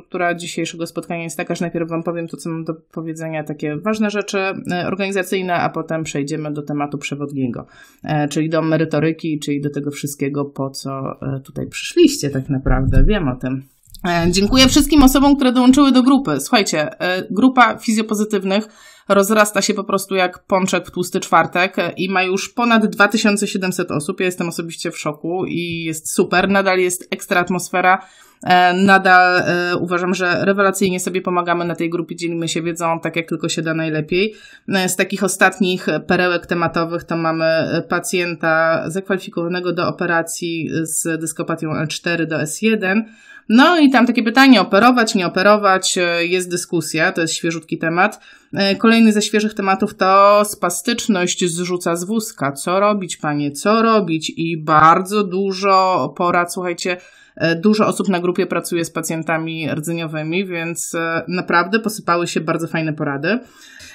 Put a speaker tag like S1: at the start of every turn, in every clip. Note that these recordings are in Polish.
S1: struktura dzisiejszego spotkania jest taka, że najpierw Wam powiem to, co mam do powiedzenia, takie ważne rzeczy e, organizacyjne, a potem przejdziemy do tematu przewodniego, e, czyli do merytoryki, czyli do tego wszystkiego, po co e, tutaj przyszliście tak naprawdę. Wiem o tym. Dziękuję wszystkim osobom, które dołączyły do grupy. Słuchajcie, grupa fizjopozytywnych rozrasta się po prostu jak pączek w tłusty czwartek i ma już ponad 2700 osób. Ja jestem osobiście w szoku i jest super. Nadal jest ekstra atmosfera. E, nadal e, uważam, że rewelacyjnie sobie pomagamy na tej grupie, dzielimy się wiedzą tak jak tylko się da najlepiej. E, z takich ostatnich perełek tematowych to mamy pacjenta zakwalifikowanego do operacji z dyskopatią L4 do S1, no i tam takie pytanie, operować, nie operować, e, jest dyskusja, to jest świeżutki temat. E, kolejny ze świeżych tematów to spastyczność zrzuca z wózka. Co robić, panie, co robić? I bardzo dużo porad, słuchajcie, Dużo osób na grupie pracuje z pacjentami rdzeniowymi, więc naprawdę posypały się bardzo fajne porady.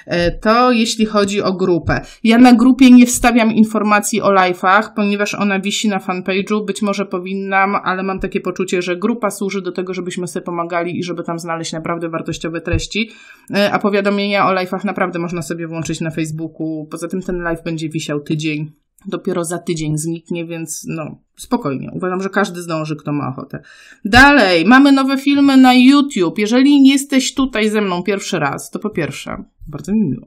S1: E, to jeśli chodzi o grupę. Ja na grupie nie wstawiam informacji o live'ach, ponieważ ona wisi na fanpage'u. Być może powinnam, ale mam takie poczucie, że grupa służy do tego, żebyśmy sobie pomagali i żeby tam znaleźć naprawdę wartościowe treści. E, a powiadomienia o live'ach naprawdę można sobie włączyć na Facebooku. Poza tym ten live będzie wisiał tydzień dopiero za tydzień zniknie, więc no, spokojnie. Uważam, że każdy zdąży, kto ma ochotę. Dalej, mamy nowe filmy na YouTube. Jeżeli jesteś tutaj ze mną pierwszy raz, to po pierwsze, bardzo mi miło.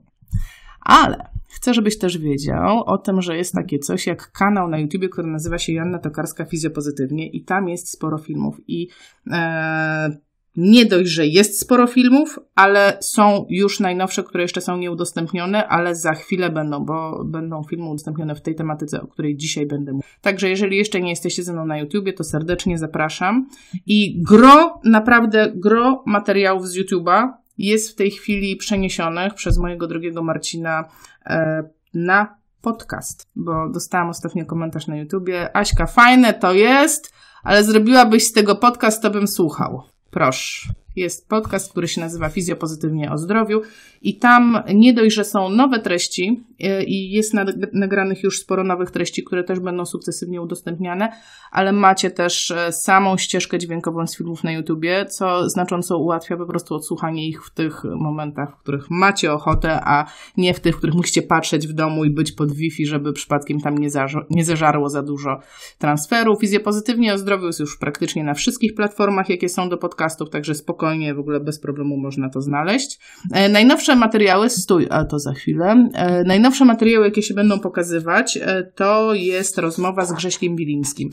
S1: Ale chcę, żebyś też wiedział o tym, że jest takie coś jak kanał na YouTube, który nazywa się Joanna Tokarska Fizjopozytywnie i tam jest sporo filmów i e, nie dość, że jest sporo filmów, ale są już najnowsze, które jeszcze są nieudostępnione, ale za chwilę będą, bo będą filmy udostępnione w tej tematyce, o której dzisiaj będę mówił. Także jeżeli jeszcze nie jesteście ze mną na YouTubie, to serdecznie zapraszam. I gro, naprawdę gro materiałów z YouTube'a jest w tej chwili przeniesionych przez mojego drogiego Marcina e, na podcast, bo dostałam ostatnio komentarz na YouTubie. Aśka, fajne to jest, ale zrobiłabyś z tego podcast, to bym słuchał. Proszę. Jest podcast, który się nazywa Fizjopozytywnie o zdrowiu i tam nie dość, że są nowe treści e, i jest nagranych już sporo nowych treści, które też będą sukcesywnie udostępniane, ale macie też e, samą ścieżkę dźwiękową z filmów na YouTubie, co znacząco ułatwia po prostu odsłuchanie ich w tych momentach, w których macie ochotę, a nie w tych, w których musicie patrzeć w domu i być pod Wi-Fi, żeby przypadkiem tam nie, nie zażarło za dużo transferu. Fizjopozytywnie o zdrowiu jest już praktycznie na wszystkich platformach, jakie są do podcastów, także spokojnie, w ogóle bez problemu można to znaleźć. E, najnowsze materiały, stój, a to za chwilę. E, najnowsze materiały, jakie się będą pokazywać, e, to jest rozmowa z Grześkiem Bilińskim.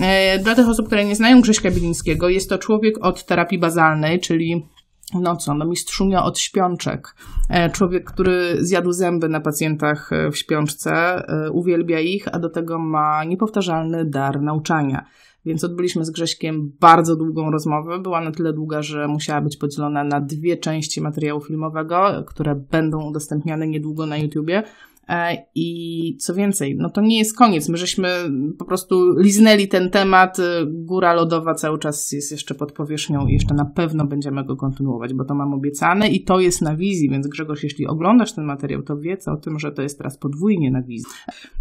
S1: E, dla tych osób, które nie znają Grześka Bilińskiego, jest to człowiek od terapii bazalnej, czyli no co, no mistrzunio od śpiączek. Człowiek, który zjadł zęby na pacjentach w śpiączce, uwielbia ich, a do tego ma niepowtarzalny dar nauczania. Więc odbyliśmy z Grześkiem bardzo długą rozmowę. Była na tyle długa, że musiała być podzielona na dwie części materiału filmowego, które będą udostępniane niedługo na YouTubie. E, I co więcej, no to nie jest koniec. My żeśmy po prostu liznęli ten temat. Góra lodowa cały czas jest jeszcze pod powierzchnią i jeszcze na pewno będziemy go kontynuować, bo to mam obiecane i to jest na wizji. Więc Grzegorz, jeśli oglądasz ten materiał, to wiedz o tym, że to jest teraz podwójnie na wizji.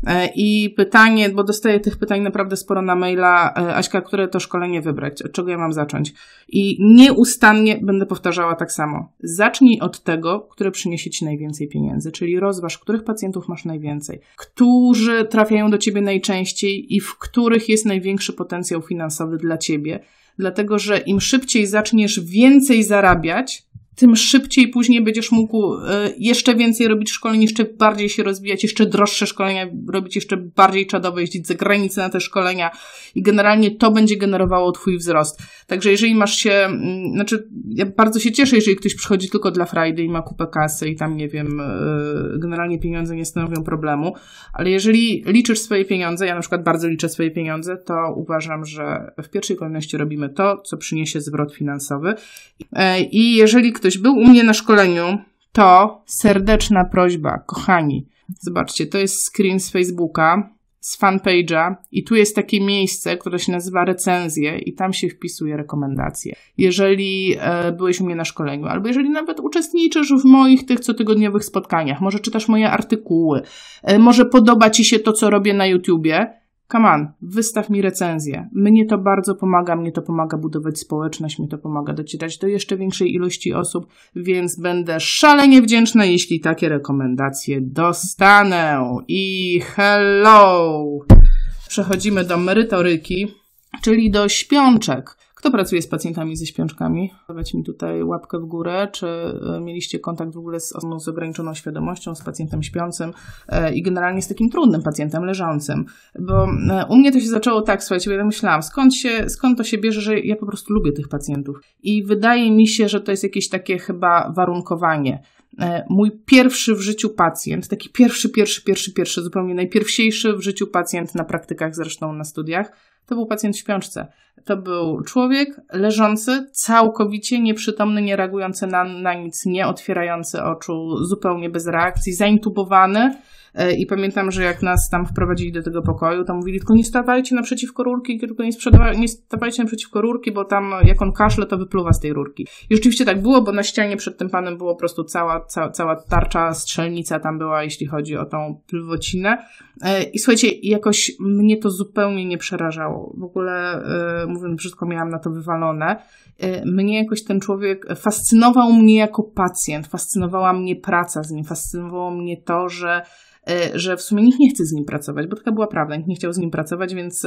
S1: E, I pytanie, bo dostaję tych pytań naprawdę sporo na maila. E, Aśka, które to szkolenie wybrać? Od czego ja mam zacząć? I nieustannie będę powtarzała tak samo. Zacznij od tego, które przyniesie Ci najwięcej pieniędzy, czyli rozważ, których pacjentów masz najwięcej, którzy trafiają do ciebie najczęściej i w których jest największy potencjał finansowy dla ciebie. Dlatego, że im szybciej zaczniesz więcej zarabiać, tym szybciej później będziesz mógł e, jeszcze więcej robić szkoleń, jeszcze bardziej się rozwijać, jeszcze droższe szkolenia robić, jeszcze bardziej czadowe, jeździć za granicę na te szkolenia i generalnie to będzie generowało twój wzrost. Także jeżeli masz się, znaczy ja bardzo się cieszę, jeżeli ktoś przychodzi tylko dla Friday i ma kupę kasy i tam, nie wiem, e, generalnie pieniądze nie stanowią problemu, ale jeżeli liczysz swoje pieniądze, ja na przykład bardzo liczę swoje pieniądze, to uważam, że w pierwszej kolejności robimy to, co przyniesie zwrot finansowy e, i jeżeli ktoś ktoś był u mnie na szkoleniu, to serdeczna prośba, kochani. Zobaczcie, to jest screen z Facebooka, z fanpage'a i tu jest takie miejsce, które się nazywa recenzje i tam się wpisuje rekomendacje. Jeżeli e, byłeś u mnie na szkoleniu, albo jeżeli nawet uczestniczysz w moich tych cotygodniowych spotkaniach, może czytasz moje artykuły, e, może podoba Ci się to, co robię na YouTubie, come on, wystaw mi recenzję. Mnie to bardzo pomaga, mnie to pomaga budować społeczność, mnie to pomaga docierać do jeszcze większej ilości osób, więc będę szalenie wdzięczna, jeśli takie rekomendacje dostanę. I hello! Przechodzimy do merytoryki, czyli do śpiączek. Kto pracuje z pacjentami ze śpiączkami? Dawać mi tutaj łapkę w górę. Czy e, mieliście kontakt w ogóle z osobą z ograniczoną świadomością, z pacjentem śpiącym e, i generalnie z takim trudnym pacjentem leżącym? Bo e, u mnie to się zaczęło tak, słuchajcie, bo ja myślałam, skąd, się, skąd to się bierze, że ja po prostu lubię tych pacjentów. I wydaje mi się, że to jest jakieś takie chyba warunkowanie mój pierwszy w życiu pacjent, taki pierwszy, pierwszy, pierwszy, pierwszy, zupełnie najpierwsiejszy w życiu pacjent na praktykach, zresztą na studiach, to był pacjent w śpiączce. To był człowiek leżący, całkowicie nieprzytomny, nie reagujący na, na nic, nie otwierający oczu, zupełnie bez reakcji, zaintubowany E, I pamiętam, że jak nas tam wprowadzili do tego pokoju, to mówili, tylko nie stawajcie naprzeciwko rurki, tylko nie, nie stawajcie naprzeciwko rurki, bo tam jak on kaszle, to wypluwa z tej rurki. I rzeczywiście tak było, bo na ścianie przed tym panem było po prostu cała, cała, cała tarcza, strzelnica tam była, jeśli chodzi o tą plwocinę. E, I słuchajcie, jakoś mnie to zupełnie nie przerażało. W ogóle, e, mówiąc brzydko, miałam na to wywalone. Mnie jakoś ten człowiek fascynował mnie jako pacjent, fascynowała mnie praca z nim, fascynowało mnie to, że że w sumie nikt nie chce z nim pracować, bo taka była prawda, nikt nie chciał z nim pracować, więc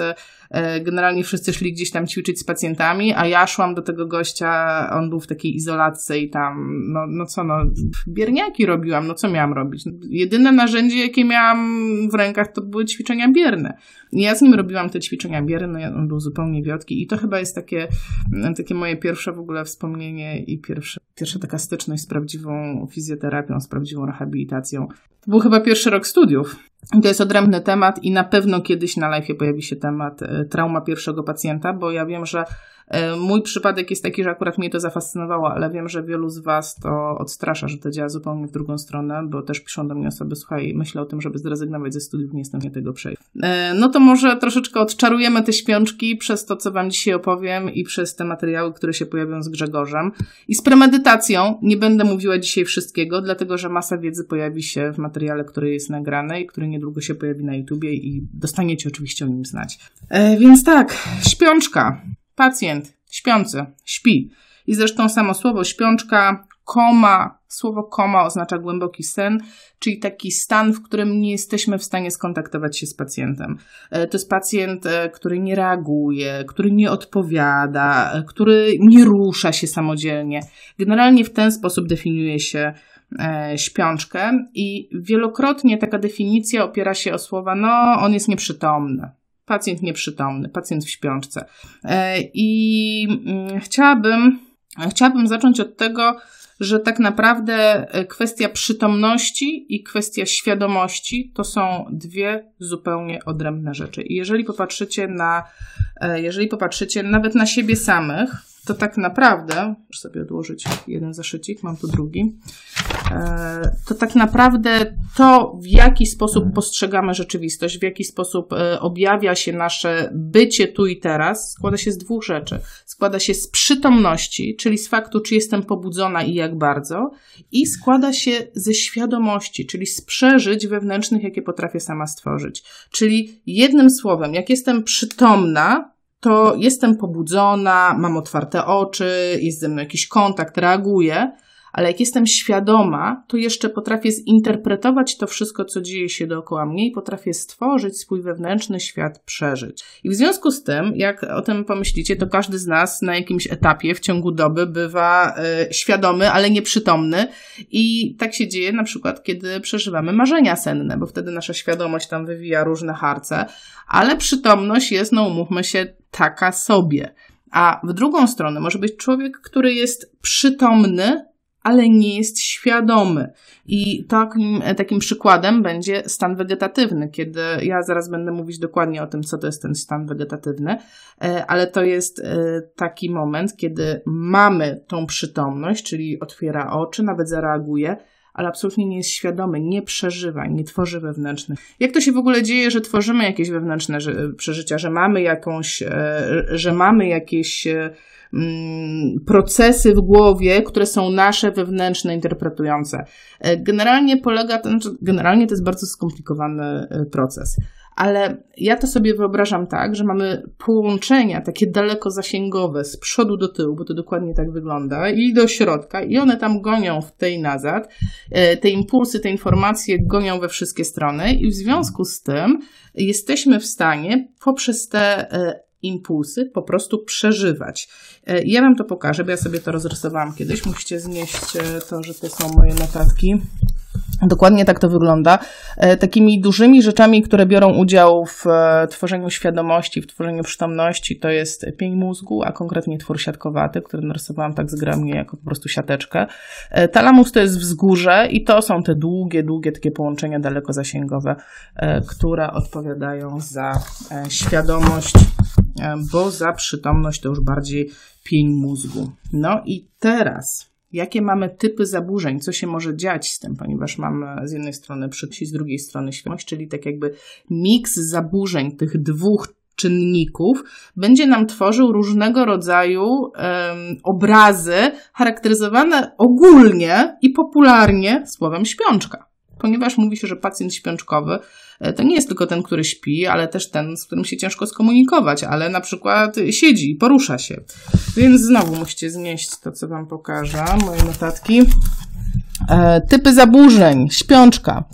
S1: e, generalnie wszyscy szli gdzieś tam ćwiczyć z pacjentami, a ja szłam do tego gościa, on był w takiej izolacji i tam, no, no co, no, bierniaki robiłam, no co miałam robić? Jedyne narzędzie, jakie miałam w rękach, to były ćwiczenia bierne. Ja z nim robiłam te ćwiczenia bierne, on był zupełnie wiotki i to chyba jest takie, takie moje pierwsze w ogóle wspomnienie i pierwsze, pierwsza taka styczność z prawdziwą fizjoterapią, z prawdziwą rehabilitacją. To był chyba pierwszy rok studiów. To jest odrębny temat i na pewno kiedyś na live pojawi się temat e, trauma pierwszego pacjenta, bo ja wiem, że mój przypadek jest taki, że akurat mnie to zafascynowało, ale wiem, że wielu z Was to odstrasza, że to działa zupełnie w drugą stronę, bo też piszą do mnie osoby, słuchaj, myślę o tym, żeby zrezygnować ze studiów, nie jestem w tego przejść. E, no to może troszeczkę odczarujemy te śpiączki przez to, co Wam dzisiaj opowiem i przez te materiały, które się pojawią z Grzegorzem. I z premedytacją nie będę mówiła dzisiaj wszystkiego, dlatego, że masa wiedzy pojawi się w materiale, który jest nagrany i który niedługo się pojawi na YouTubie i dostaniecie oczywiście o nim znać. E, więc tak, śpiączka. Pacjent śpiący, śpi. I zresztą samo słowo śpiączka, koma, słowo koma oznacza głęboki sen, czyli taki stan, w którym nie jesteśmy w stanie skontaktować się z pacjentem. E, to jest pacjent, e, który nie reaguje, który nie odpowiada, e, który nie rusza się samodzielnie. Generalnie w ten sposób definiuje się śpiączkę i wielokrotnie taka definicja opiera się o słowa, no on jest nieprzytomny. Pacjent nieprzytomny, pacjent w śpiączce. E, I mm, chciałabym, chciałabym zacząć od tego, że tak naprawdę e, kwestia przytomności i kwestia świadomości to są dwie zupełnie odrębne rzeczy. I jeżeli popatrzycie na, jeżeli popatrzycie nawet na siebie samych, to tak naprawdę, muszę sobie odłożyć jeden zaszycik, mam tu drugi, e, to tak naprawdę to, w jaki sposób postrzegamy rzeczywistość, w jaki sposób e, objawia się nasze bycie tu i teraz, składa się z dwóch rzeczy. Składa się z przytomności, czyli z faktu, czy jestem pobudzona i jak bardzo, i składa się ze świadomości, czyli z przeżyć wewnętrznych, jakie potrafię sama stworzyć. Czyli jednym słowem, jak jestem przytomna, to jestem pobudzona, mam otwarte oczy, jest ze mną jakiś kontakt, reaguję, ale jak jestem świadoma, to jeszcze potrafię zinterpretować to wszystko, co dzieje się dookoła mnie i potrafię stworzyć swój wewnętrzny świat, przeżyć. I w związku z tym, jak o tym pomyślicie, to każdy z nas na jakimś etapie w ciągu doby bywa y, świadomy, ale nieprzytomny i tak się dzieje na przykład, kiedy przeżywamy marzenia senne, bo wtedy nasza świadomość tam wywija różne harce, ale przytomność jest, no umówmy się, taka sobie. A w drugą stronę może być człowiek, który jest przytomny, ale nie jest świadomy. I takim, takim przykładem będzie stan wegetatywny, kiedy ja zaraz będę mówić dokładnie o tym, co to jest ten stan wegetatywny, e, ale to jest e, taki moment, kiedy mamy tą przytomność, czyli otwiera oczy, nawet zareaguje, ale absolutnie nie jest świadomy, nie przeżywa, nie tworzy wewnętrznych. Jak to się w ogóle dzieje, że tworzymy jakieś wewnętrzne przeżycia, że mamy jakąś, e, że mamy jakieś Mm, procesy w głowie, które są nasze wewnętrzne, interpretujące. E, generalnie polega, znaczy generalnie to jest bardzo skomplikowany e, proces, ale ja to sobie wyobrażam tak, że mamy połączenia takie daleko-zasięgowe z przodu do tyłu, bo to dokładnie tak wygląda, i do środka, i one tam gonią w tej nazad. E, te impulsy, te informacje gonią we wszystkie strony, i w związku z tym jesteśmy w stanie poprzez te e, impulsy po prostu przeżywać. E, ja Wam to pokażę, bo ja sobie to rozrysowałam kiedyś. Musicie znieść to, że to są moje notatki. Dokładnie tak to wygląda. E, takimi dużymi rzeczami, które biorą udział w e, tworzeniu świadomości, w tworzeniu przytomności, to jest pień mózgu, a konkretnie twór siatkowaty, który narysowałam tak zgrabnie jako po prostu siateczkę. E, talamus to jest wzgórze i to są te długie, długie takie połączenia daleko-zasięgowe, które odpowiadają za świadomość, bo za przytomność to już bardziej pień mózgu. No i teraz jakie mamy typy zaburzeń, co się może dziać z tym, ponieważ mamy z jednej strony przyczyny, z drugiej strony świadomość, czyli tak jakby miks zaburzeń tych dwóch czynników będzie nam tworzył różnego rodzaju um, obrazy charakteryzowane ogólnie i popularnie słowem śpiączka ponieważ mówi się, że pacjent śpiączkowy e, to nie jest tylko ten, który śpi, ale też ten, z którym się ciężko skomunikować, ale na przykład siedzi, porusza się. Więc znowu musicie znieść to, co Wam pokażę, moje notatki. E, typy zaburzeń, śpiączka.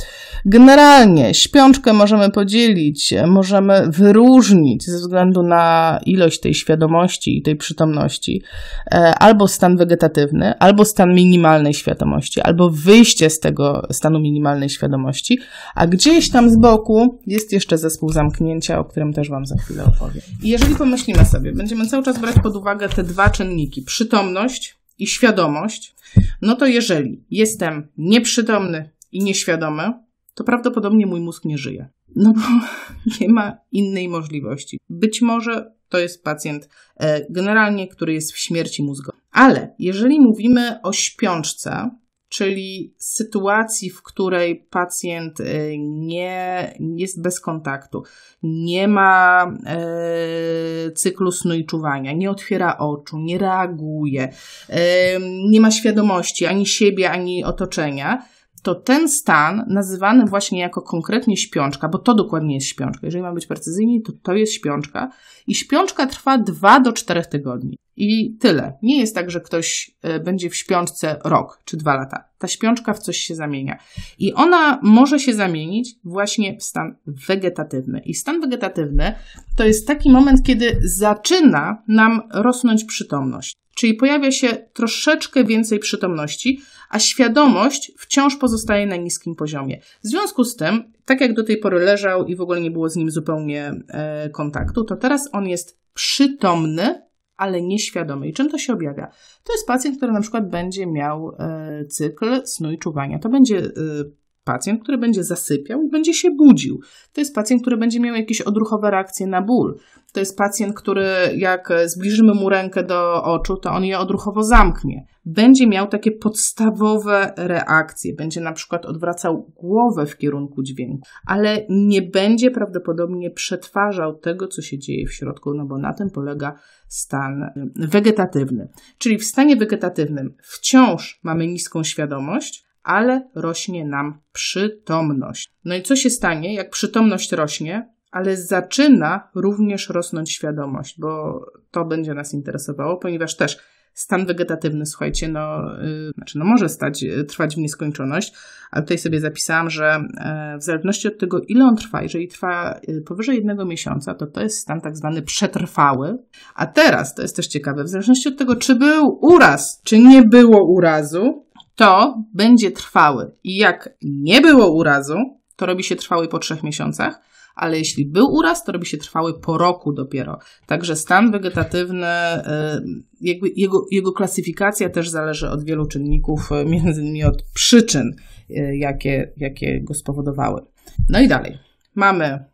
S1: Generalnie śpiączkę możemy podzielić, możemy wyróżnić ze względu na ilość tej świadomości i tej przytomności, e, albo stan wegetatywny, albo stan minimalnej świadomości, albo wyjście z tego stanu minimalnej świadomości, a gdzieś tam z boku jest jeszcze zespół zamknięcia, o którym też Wam za chwilę opowiem. I jeżeli pomyślimy sobie, będziemy cały czas brać pod uwagę te dwa czynniki, przytomność i świadomość, no to jeżeli jestem nieprzytomny i nieświadomy, to prawdopodobnie mój mózg nie żyje. No bo nie ma innej możliwości. Być może to jest pacjent e, generalnie, który jest w śmierci mózgowej. Ale jeżeli mówimy o śpiączce, czyli sytuacji, w której pacjent e, nie jest bez kontaktu, nie ma e, cyklu snu i czuwania, nie otwiera oczu, nie reaguje, e, nie ma świadomości ani siebie, ani otoczenia, to ten stan nazywany właśnie jako konkretnie śpiączka, bo to dokładnie jest śpiączka. Jeżeli mam być precyzyjni, to to jest śpiączka i śpiączka trwa 2 do 4 tygodni. I tyle. Nie jest tak, że ktoś e, będzie w śpiączce rok czy dwa lata. Ta śpiączka w coś się zamienia. I ona może się zamienić właśnie w stan wegetatywny. I stan wegetatywny to jest taki moment, kiedy zaczyna nam rosnąć przytomność. Czyli pojawia się troszeczkę więcej przytomności, a świadomość wciąż pozostaje na niskim poziomie. W związku z tym, tak jak do tej pory leżał i w ogóle nie było z nim zupełnie e, kontaktu, to teraz on jest przytomny, ale nieświadomy. I czym to się objawia? To jest pacjent, który na przykład będzie miał e, cykl snu i czuwania. To będzie e, pacjent, który będzie zasypiał i będzie się budził. To jest pacjent, który będzie miał jakieś odruchowe reakcje na ból. To jest pacjent, który jak zbliżymy mu rękę do oczu, to on je odruchowo zamknie. Będzie miał takie podstawowe reakcje. Będzie na przykład odwracał głowę w kierunku dźwięku, ale nie będzie prawdopodobnie przetwarzał tego, co się dzieje w środku, no bo na tym polega stan wegetatywny. Czyli w stanie wegetatywnym wciąż mamy niską świadomość, ale rośnie nam przytomność. No i co się stanie, jak przytomność rośnie, ale zaczyna również rosnąć świadomość, bo to będzie nas interesowało, ponieważ też stan wegetatywny, słuchajcie, no, yy, znaczy no może stać, yy, trwać w nieskończoność, ale tutaj sobie zapisałam, że yy, w zależności od tego, ile on trwa, jeżeli trwa y, powyżej jednego miesiąca, to to jest stan tak zwany przetrwały, a teraz, to jest też ciekawe, w zależności od tego, czy był uraz, czy nie było urazu, to będzie trwały. I jak nie było urazu, to robi się trwały po trzech miesiącach, ale jeśli był uraz, to robi się trwały po roku dopiero. Także stan wegetatywny, jakby jego, jego klasyfikacja też zależy od wielu czynników, y, między innymi od przyczyn, y, jakie, jakie go spowodowały. No i dalej. Mamy,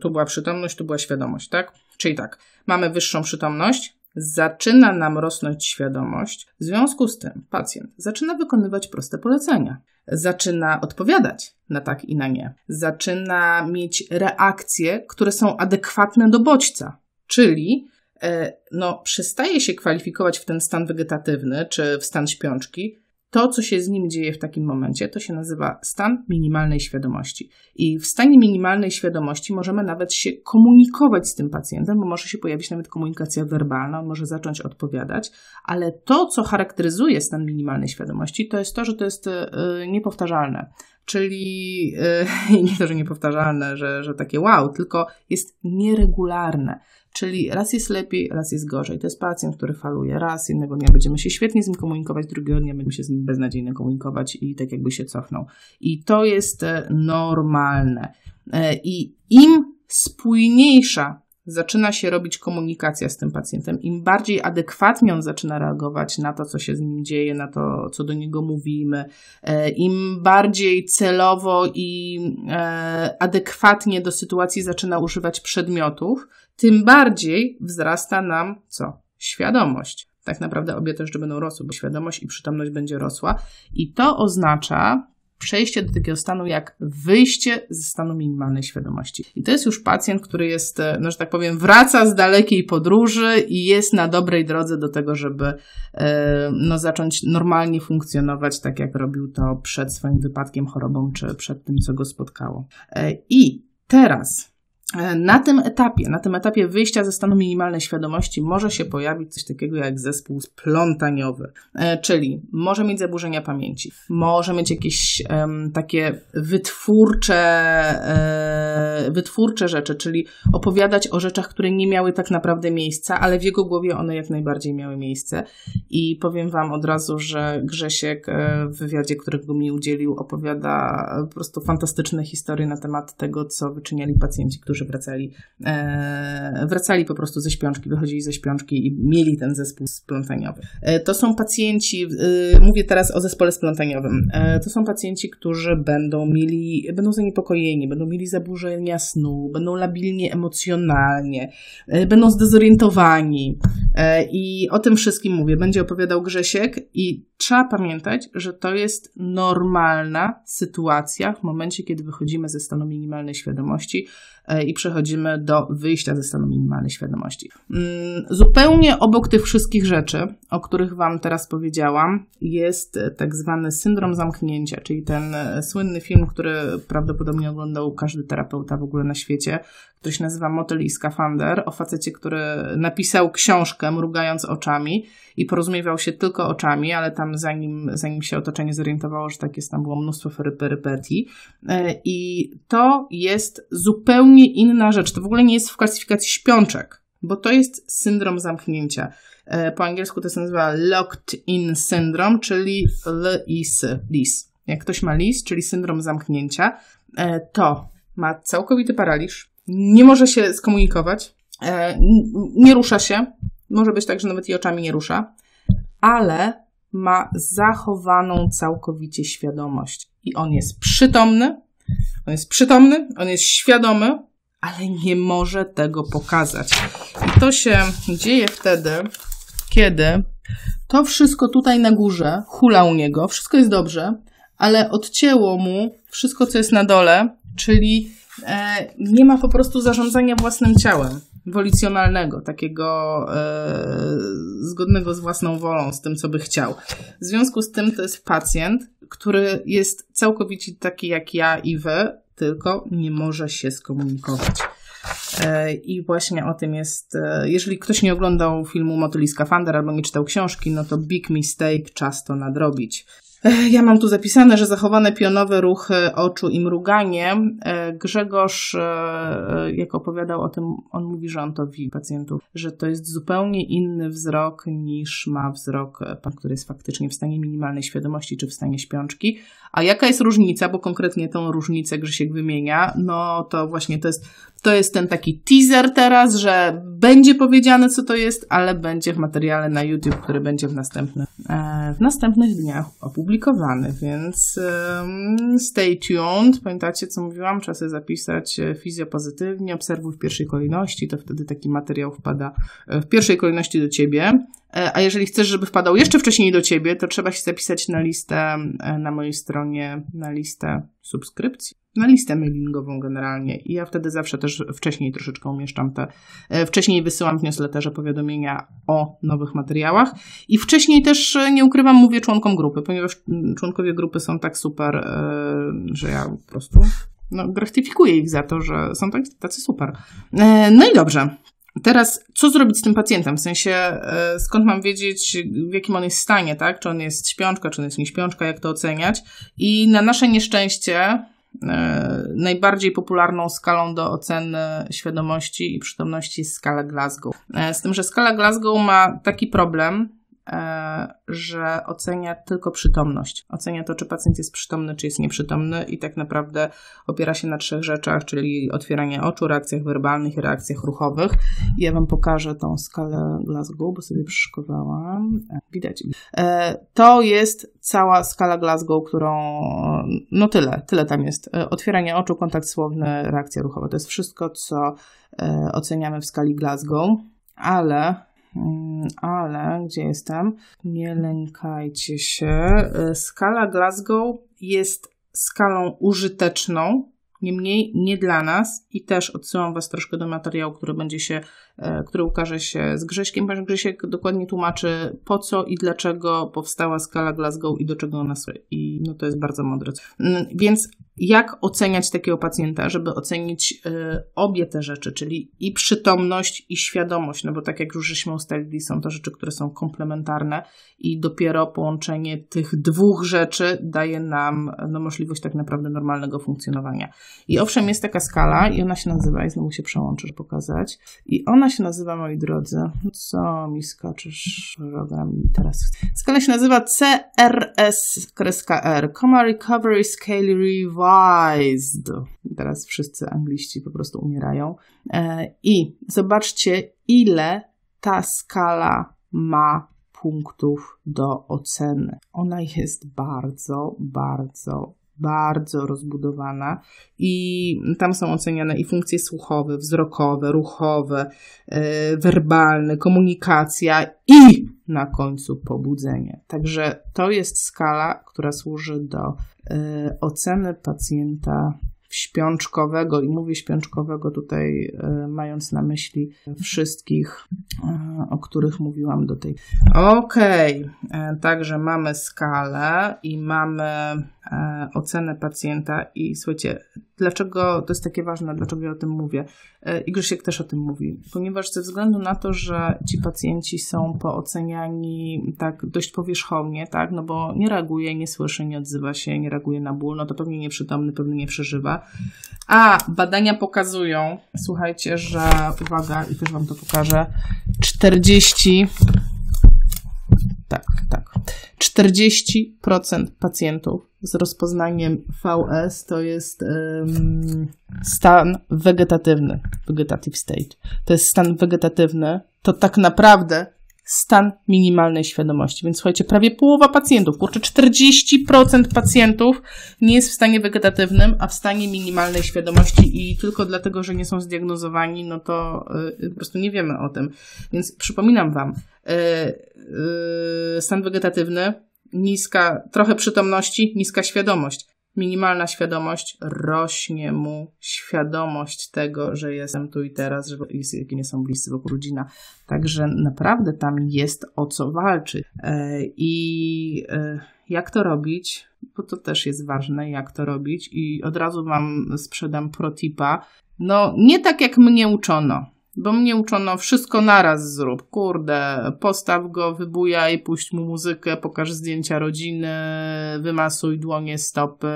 S1: tu była przytomność, tu była świadomość, tak? Czyli tak, mamy wyższą przytomność, zaczyna nam rosnąć świadomość, w związku z tym pacjent zaczyna wykonywać proste polecenia, zaczyna odpowiadać na tak i na nie, zaczyna mieć reakcje, które są adekwatne do bodźca, czyli e, no, przestaje się kwalifikować w ten stan wegetatywny czy w stan śpiączki, to, co się z nim dzieje w takim momencie, to się nazywa stan minimalnej świadomości. I w stanie minimalnej świadomości możemy nawet się komunikować z tym pacjentem, bo może się pojawić nawet komunikacja werbalna, on może zacząć odpowiadać, ale to, co charakteryzuje stan minimalnej świadomości, to jest to, że to jest yy, niepowtarzalne. Czyli yy, nie to, że niepowtarzalne, że, że takie wow, tylko jest nieregularne. Czyli raz jest lepiej, raz jest gorzej. To jest pacjent, który faluje. Raz jednego dnia będziemy się świetnie z nim komunikować, drugiego dnia będziemy się z nim beznadziejnie komunikować i tak jakby się cofnął. I to jest e, normalne. E, I im spójniejsza zaczyna się robić komunikacja z tym pacjentem, im bardziej adekwatnie on zaczyna reagować na to, co się z nim dzieje, na to, co do niego mówimy, e, im bardziej celowo i adekwatnie do sytuacji zaczyna używać przedmiotów, tym bardziej wzrasta nam co? Świadomość. Tak naprawdę obie też, będą rosły, bo świadomość i przytomność będzie rosła. I to oznacza przejście do takiego stanu jak wyjście ze stanu minimalnej świadomości. I to jest już pacjent, który jest, e, no że tak powiem, wraca z dalekiej podróży i jest na dobrej drodze do tego, żeby e, no, zacząć normalnie funkcjonować, tak jak robił to przed swoim wypadkiem, chorobą, czy przed tym, co go spotkało. E, I teraz na tym etapie, na tym etapie wyjścia ze stanu minimalnej świadomości może się pojawić coś takiego jak zespół splątaniowy, e, czyli może mieć zaburzenia pamięci, może mieć jakieś um, takie wytwórcze, e, wytwórcze rzeczy, czyli opowiadać o rzeczach, które nie miały tak naprawdę miejsca, ale w jego głowie one jak najbardziej miały miejsce. I powiem Wam od razu, że Grzesiek w wywiadzie, którego mi udzielił, opowiada po prostu fantastyczne historie na temat tego, co wyczyniali pacjenci, którzy wracali, e, wracali po prostu ze śpiączki, wychodzili ze śpiączki i mieli ten zespół splątaniowy. E, to są pacjenci, e, mówię teraz o zespole splątaniowym, e, to są pacjenci, którzy będą mieli, będą zaniepokojeni, będą mieli zaburzenia snu, będą labilnie emocjonalnie, e, będą zdezorientowani e, i o tym wszystkim mówię. Będzie opowiadał Grzesiek i trzeba pamiętać, że to jest normalna sytuacja w momencie, kiedy wychodzimy ze stanu minimalnej świadomości e, i przechodzimy do wyjścia ze stanu minimalnej świadomości. Mm, zupełnie obok tych wszystkich rzeczy, o których Wam teraz powiedziałam, jest tak zwany syndrom zamknięcia, czyli ten e, słynny film, który prawdopodobnie oglądał każdy terapeuta w ogóle na świecie, który się nazywa Motel i Skafander, o facecie, który napisał książkę mrugając oczami i porozumiewał się tylko oczami, ale tam zanim, zanim się otoczenie zorientowało, że tak jest, tam było mnóstwo perypetii. E, I to jest zupełnie inna rzecz. To w ogóle nie jest w klasyfikacji śpiączek, bo to jest syndrom zamknięcia. E, po angielsku to się nazywa locked in syndrome, czyli LIS, LIS. Jak ktoś ma LIS, czyli syndrom zamknięcia, e, to ma całkowity paraliż, nie może się skomunikować, nie rusza się, może być tak, że nawet i oczami nie rusza, ale ma zachowaną całkowicie świadomość. I on jest przytomny, on jest przytomny, on jest świadomy, ale nie może tego pokazać. I to się dzieje wtedy, kiedy to wszystko tutaj na górze hula u niego, wszystko jest dobrze, ale odcięło mu wszystko, co jest na dole, czyli e, nie ma po prostu zarządzania własnym ciałem wolicjonalnego, takiego e, zgodnego z własną wolą, z tym, co by chciał. W związku z tym to jest pacjent, który jest całkowicie taki jak ja i wy, tylko nie może się skomunikować. E, I właśnie o tym jest, e, jeżeli ktoś nie oglądał filmu Motyli Skafander albo nie czytał książki, no to big mistake, czas to nadrobić. Ja mam tu zapisane, że zachowane pionowe ruchy oczu i mruganie. E, Grzegorz, e, jak opowiadał o tym, on mówi, że on to widzi pacjentów, że to jest zupełnie inny wzrok niż ma wzrok pan, który jest faktycznie w stanie minimalnej świadomości czy w stanie śpiączki. A jaka jest różnica, bo konkretnie tą różnicę Grzesiek wymienia, no to właśnie to jest to jest ten taki teaser teraz, że będzie powiedziane, co to jest, ale będzie w materiale na YouTube, który będzie w następnych, e, w następnych dniach opublikowany, więc stay tuned. Pamiętacie, co mówiłam? Trzeba zapisać e, fizjopozytywnie, obserwuj w pierwszej kolejności, to wtedy taki materiał wpada e, w pierwszej kolejności do ciebie. A jeżeli chcesz, żeby wpadał jeszcze wcześniej do ciebie, to trzeba się zapisać na listę na mojej stronie, na listę subskrypcji na listę mailingową generalnie. I ja wtedy zawsze też wcześniej troszeczkę umieszczam te, e, wcześniej wysyłam w newsletterze powiadomienia o nowych materiałach i wcześniej też, e, nie ukrywam, mówię członkom grupy, ponieważ mm, członkowie grupy są tak super, e, że ja po prostu no, gratyfikuję ich za to, że są tak, tacy super. No i dobrze. Teraz, co zrobić z tym pacjentem? W sensie, skąd mam wiedzieć, w jakim on jest stanie, tak? Czy on jest śpiączka, czy on jest nieśpiączka, jak to oceniać? I na nasze nieszczęście, E, najbardziej popularną skalą do oceny świadomości i przytomności jest skala Glasgow. E, z tym, że skala Glasgow ma taki problem, E, że ocenia tylko przytomność. Ocenia to, czy pacjent jest przytomny, czy jest nieprzytomny i tak naprawdę opiera się na trzech rzeczach, czyli otwieranie oczu, reakcjach werbalnych i reakcjach ruchowych. Ja Wam pokażę tą skalę Glasgow, bo sobie przyszykowałam. E, widać. E, to jest cała skala Glasgow, którą, no tyle, tyle tam jest. Otwieranie oczu, kontakt słowny, reakcja ruchowa. To jest wszystko, co oceniamy w skali Glasgow, ale ale gdzie jestem? Nie lękajcie się. E, skala Glasgow jest skalą użyteczną, Niemniej nie dla nas i też odsyłam Was troszkę do materiału, który będzie się, który ukaże się z Grześkiem, ponieważ Grzesiek dokładnie tłumaczy po co i dlaczego powstała skala Glasgow i do czego ona służy. I no to jest bardzo mądre. Mm, więc jak oceniać takiego pacjenta, żeby ocenić y, obie te rzeczy, czyli i przytomność, i świadomość, no bo tak jak już żeśmy ustalili, są to rzeczy, które są komplementarne i dopiero połączenie tych dwóch rzeczy daje nam no, możliwość tak naprawdę normalnego funkcjonowania. I owszem, jest taka skala i ona się nazywa, i znowu się przełączysz pokazać, i ona się nazywa, moi drodzy, co mi skaczesz program teraz. Skala się nazywa CRS-R, Coma Recovery Scale Revised. Teraz wszyscy angliści po prostu umierają. E, I zobaczcie, ile ta skala ma punktów do oceny. Ona jest bardzo, bardzo, bardzo rozbudowana i tam są oceniane i funkcje słuchowe, wzrokowe, ruchowe, e, werbalne, komunikacja i na końcu pobudzenie. Także to jest skala, która służy do y, oceny pacjenta śpiączkowego i mówię śpiączkowego tutaj y, mając na myśli wszystkich, y, o których mówiłam do tej. Okej, okay. także mamy skalę i mamy ocenę pacjenta i słuchajcie, Dlaczego to jest takie ważne, dlaczego ja o tym mówię? E, I Grzesiek też o tym mówi, ponieważ ze względu na to, że ci pacjenci są pooceniani tak dość powierzchownie, tak, no bo nie reaguje, nie słyszy, nie odzywa się, nie reaguje na ból, no to pewnie nieprzytomny, pewnie nie przeżywa. A badania pokazują, słuchajcie, że, uwaga, i też Wam to pokażę, 40 tak, tak. 40% pacjentów z rozpoznaniem VS to jest um, stan wegetatywny, vegetative state. To jest stan wegetatywny, to tak naprawdę stan minimalnej świadomości. Więc słuchajcie, prawie połowa pacjentów, kurczę, 40% pacjentów nie jest w stanie wegetatywnym, a w stanie minimalnej świadomości i tylko dlatego, że nie są zdiagnozowani, no to yy, po prostu nie wiemy o tym. Więc przypominam Wam, yy, yy, stan wegetatywny, niska, trochę przytomności, niska świadomość minimalna świadomość, rośnie mu świadomość tego, że jestem tu i teraz, że jakie nie są bliscy wokół rodzina. Także naprawdę tam jest o co walczyć. E, I e, jak to robić? Bo to też jest ważne, jak to robić. I od razu Wam sprzedam protipa. No, nie tak jak mnie uczono. Bo mnie uczono wszystko naraz zrób. Kurde, postaw go, wybujaj, puść mu muzykę, pokaż zdjęcia rodziny, wymasuj dłonie, stopy,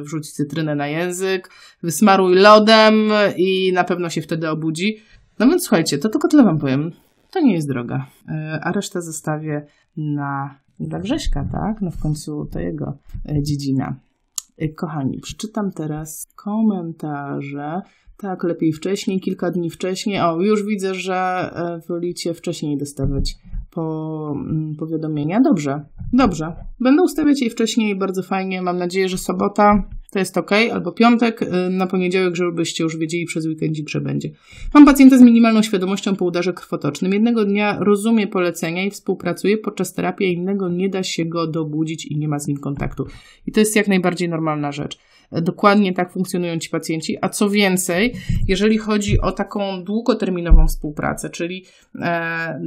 S1: wrzuć cytrynę na język, wysmaruj lodem i na pewno się wtedy obudzi. No więc słuchajcie, to tylko tyle wam powiem. To nie jest droga. E, a resztę zostawię na dla Grześka, tak? No w końcu to jego e, dziedzina. E, kochani, przeczytam teraz komentarze tak, lepiej wcześniej, kilka dni wcześniej. O, już widzę, że e, wolicie wcześniej dostawać po, mm, powiadomienia. Dobrze, dobrze. Będę ustawiać je wcześniej, bardzo fajnie. Mam nadzieję, że sobota to jest ok, albo piątek y, na poniedziałek, żebyście już wiedzieli przez weekendzik, że będzie. Mam pacjenta z minimalną świadomością po udarze krwotocznym. Jednego dnia rozumie polecenia i współpracuje podczas terapii, innego nie da się go dobudzić i nie ma z nim kontaktu. I to jest jak najbardziej normalna rzecz. Dokładnie tak funkcjonują ci pacjenci, a co więcej, jeżeli chodzi o taką długoterminową współpracę, czyli e,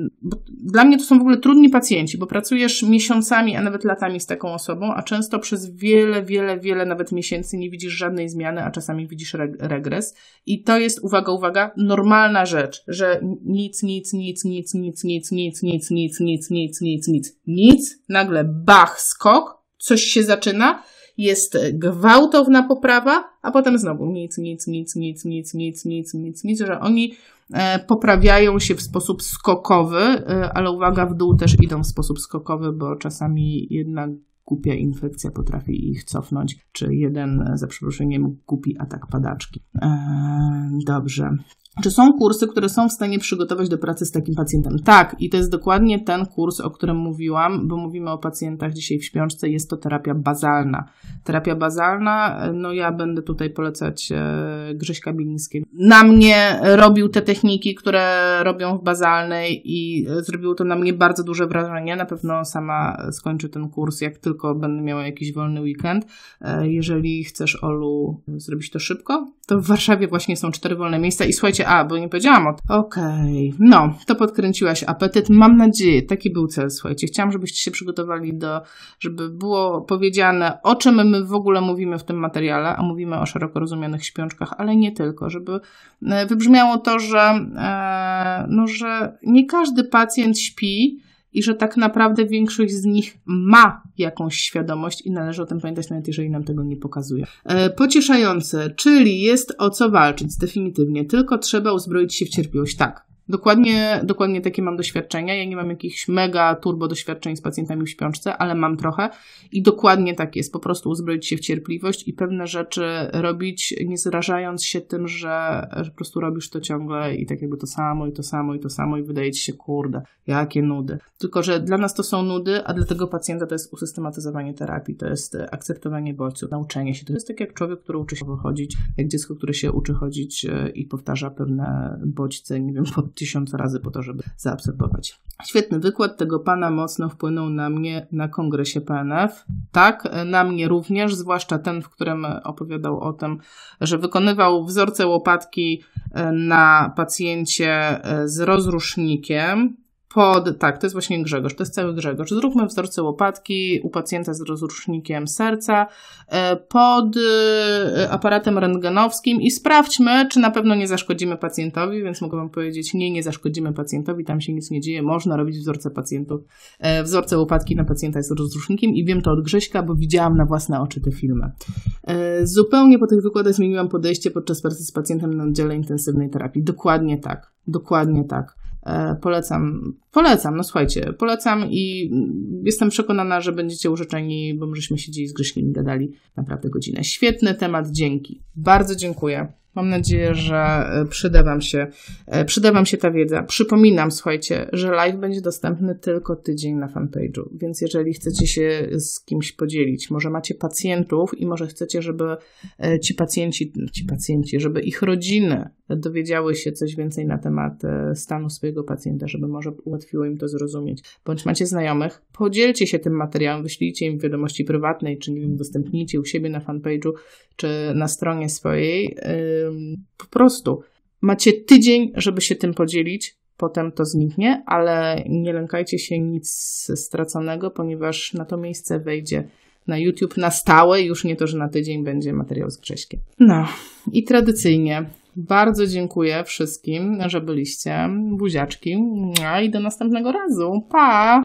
S1: dla mnie to są w ogóle trudni pacjenci, bo pracujesz miesiącami, a nawet latami z taką osobą, a często przez wiele, wiele, wiele nawet miesięcy nie widzisz żadnej zmiany, a czasami widzisz regres. I to jest, uwaga, uwaga, normalna rzecz, że nic, nic, nic, nic, nic, nic, nic, nic, nic, nic, nic, nic, nic, nic, nagle bach, skok, coś się zaczyna, jest gwałtowna poprawa, a potem znowu nic, nic, nic, nic, nic, nic, nic, nic, nic, że oni poprawiają się w sposób skokowy, ale uwaga, w dół też idą w sposób skokowy, bo czasami jednak głupia infekcja potrafi ich cofnąć, czy jeden, za przeproszeniem, głupi atak padaczki. dobrze. Czy są kursy, które są w stanie przygotować do pracy z takim pacjentem? Tak, i to jest dokładnie ten kurs, o którym mówiłam, bo mówimy o pacjentach dzisiaj w śpiączce, jest to terapia bazalna. Terapia bazalna, no ja będę tutaj polecać e, Grześka Bilińskiego. Na mnie robił te techniki, które robią w bazalnej i zrobiło to na mnie bardzo duże wrażenie. Na pewno sama skończę ten kurs, jak tylko będę miała jakiś wolny weekend. E, jeżeli chcesz, Olu, zrobić to szybko, to w Warszawie właśnie są cztery wolne miejsca i słuchajcie, a, bo nie powiedziałam o tym. Okej, okay. no, to podkręciłaś apetyt. Mam nadzieję, taki był cel, słuchajcie. Chciałam, żebyście się przygotowali do, żeby było powiedziane, o czym my w ogóle mówimy w tym materiale, a mówimy o szeroko rozumianych śpiączkach, ale nie tylko, żeby e, wybrzmiało to, że, e, no, że nie każdy pacjent śpi, i że tak naprawdę większość z nich ma jakąś świadomość i należy o tym pamiętać, nawet jeżeli nam tego nie pokazuje. E, pocieszające, czyli jest o co walczyć, definitywnie, tylko trzeba uzbroić się w cierpliwość. Tak, Dokładnie, dokładnie takie mam doświadczenia. Ja nie mam jakichś mega turbo doświadczeń z pacjentami w śpiączce, ale mam trochę i dokładnie tak jest. Po prostu uzbroić się w cierpliwość i pewne rzeczy robić, nie zrażając się tym, że, że po prostu robisz to ciągle i tak jakby to samo i to samo i to samo i wydaje ci się, kurde, jakie nudy. Tylko, że dla nas to są nudy, a dla tego pacjenta to jest usystematyzowanie terapii, to jest akceptowanie bodźców, nauczenie się. To jest tak jak człowiek, który uczy się wychodzić, jak dziecko, które się uczy chodzić e, i powtarza pewne bodźce, nie wiem, pod tysiąc razy po to, żeby zaabsorbować. Świetny wykład tego pana mocno wpłynął na mnie na kongresie PNF. Tak, na mnie również, zwłaszcza ten, w którym opowiadał o tym, że wykonywał wzorce łopatki e, na pacjencie e, z rozrusznikiem pod, tak, to jest właśnie Grzegorz, to jest cały Grzegorz. Zróbmy wzorce łopatki u pacjenta z rozrusznikiem serca e, pod e, aparatem rentgenowskim i sprawdźmy, czy na pewno nie zaszkodzimy pacjentowi, więc mogę Wam powiedzieć, nie, nie zaszkodzimy pacjentowi, tam się nic nie dzieje, można robić wzorce pacjentów, e, wzorce łopatki na pacjenta z rozrusznikiem i wiem to od Grześka, bo widziałam na własne oczy te filmy. Zupełnie po tych wykładach zmieniłam podejście podczas pracy z pacjentem na oddziale intensywnej terapii. Dokładnie tak, dokładnie tak. E, polecam, polecam, no słuchajcie, polecam i jestem przekonana, że będziecie użyczeni, bo żeśmy siedzieli z Grześkiem i gadali naprawdę godzinę. Świetny temat, dzięki. Bardzo dziękuję. Mam nadzieję, że e, przyda wam, się, e, przyda wam się ta wiedza. Przypominam, słuchajcie, że live będzie dostępny tylko tydzień na fanpage'u, więc jeżeli chcecie się z kimś podzielić, może macie pacjentów i może chcecie, żeby ci pacjenci, ci pacjenci, żeby ich rodziny dowiedziały się coś więcej na temat stanu swojego pacjenta, żeby może ułatwiło im to zrozumieć, bądź macie znajomych, podzielcie się tym materiałem, wyślijcie im wiadomości prywatnej, czy nie udostępnijcie u siebie na fanpage'u, czy na stronie swojej po prostu macie tydzień, żeby się tym podzielić, potem to zniknie, ale nie lękajcie się nic straconego, ponieważ na to miejsce wejdzie na YouTube na stałe, już nie to, że na tydzień będzie materiał z Grześkiem. No i tradycyjnie bardzo dziękuję wszystkim, że byliście. Buziaczki. No i do następnego razu. Pa!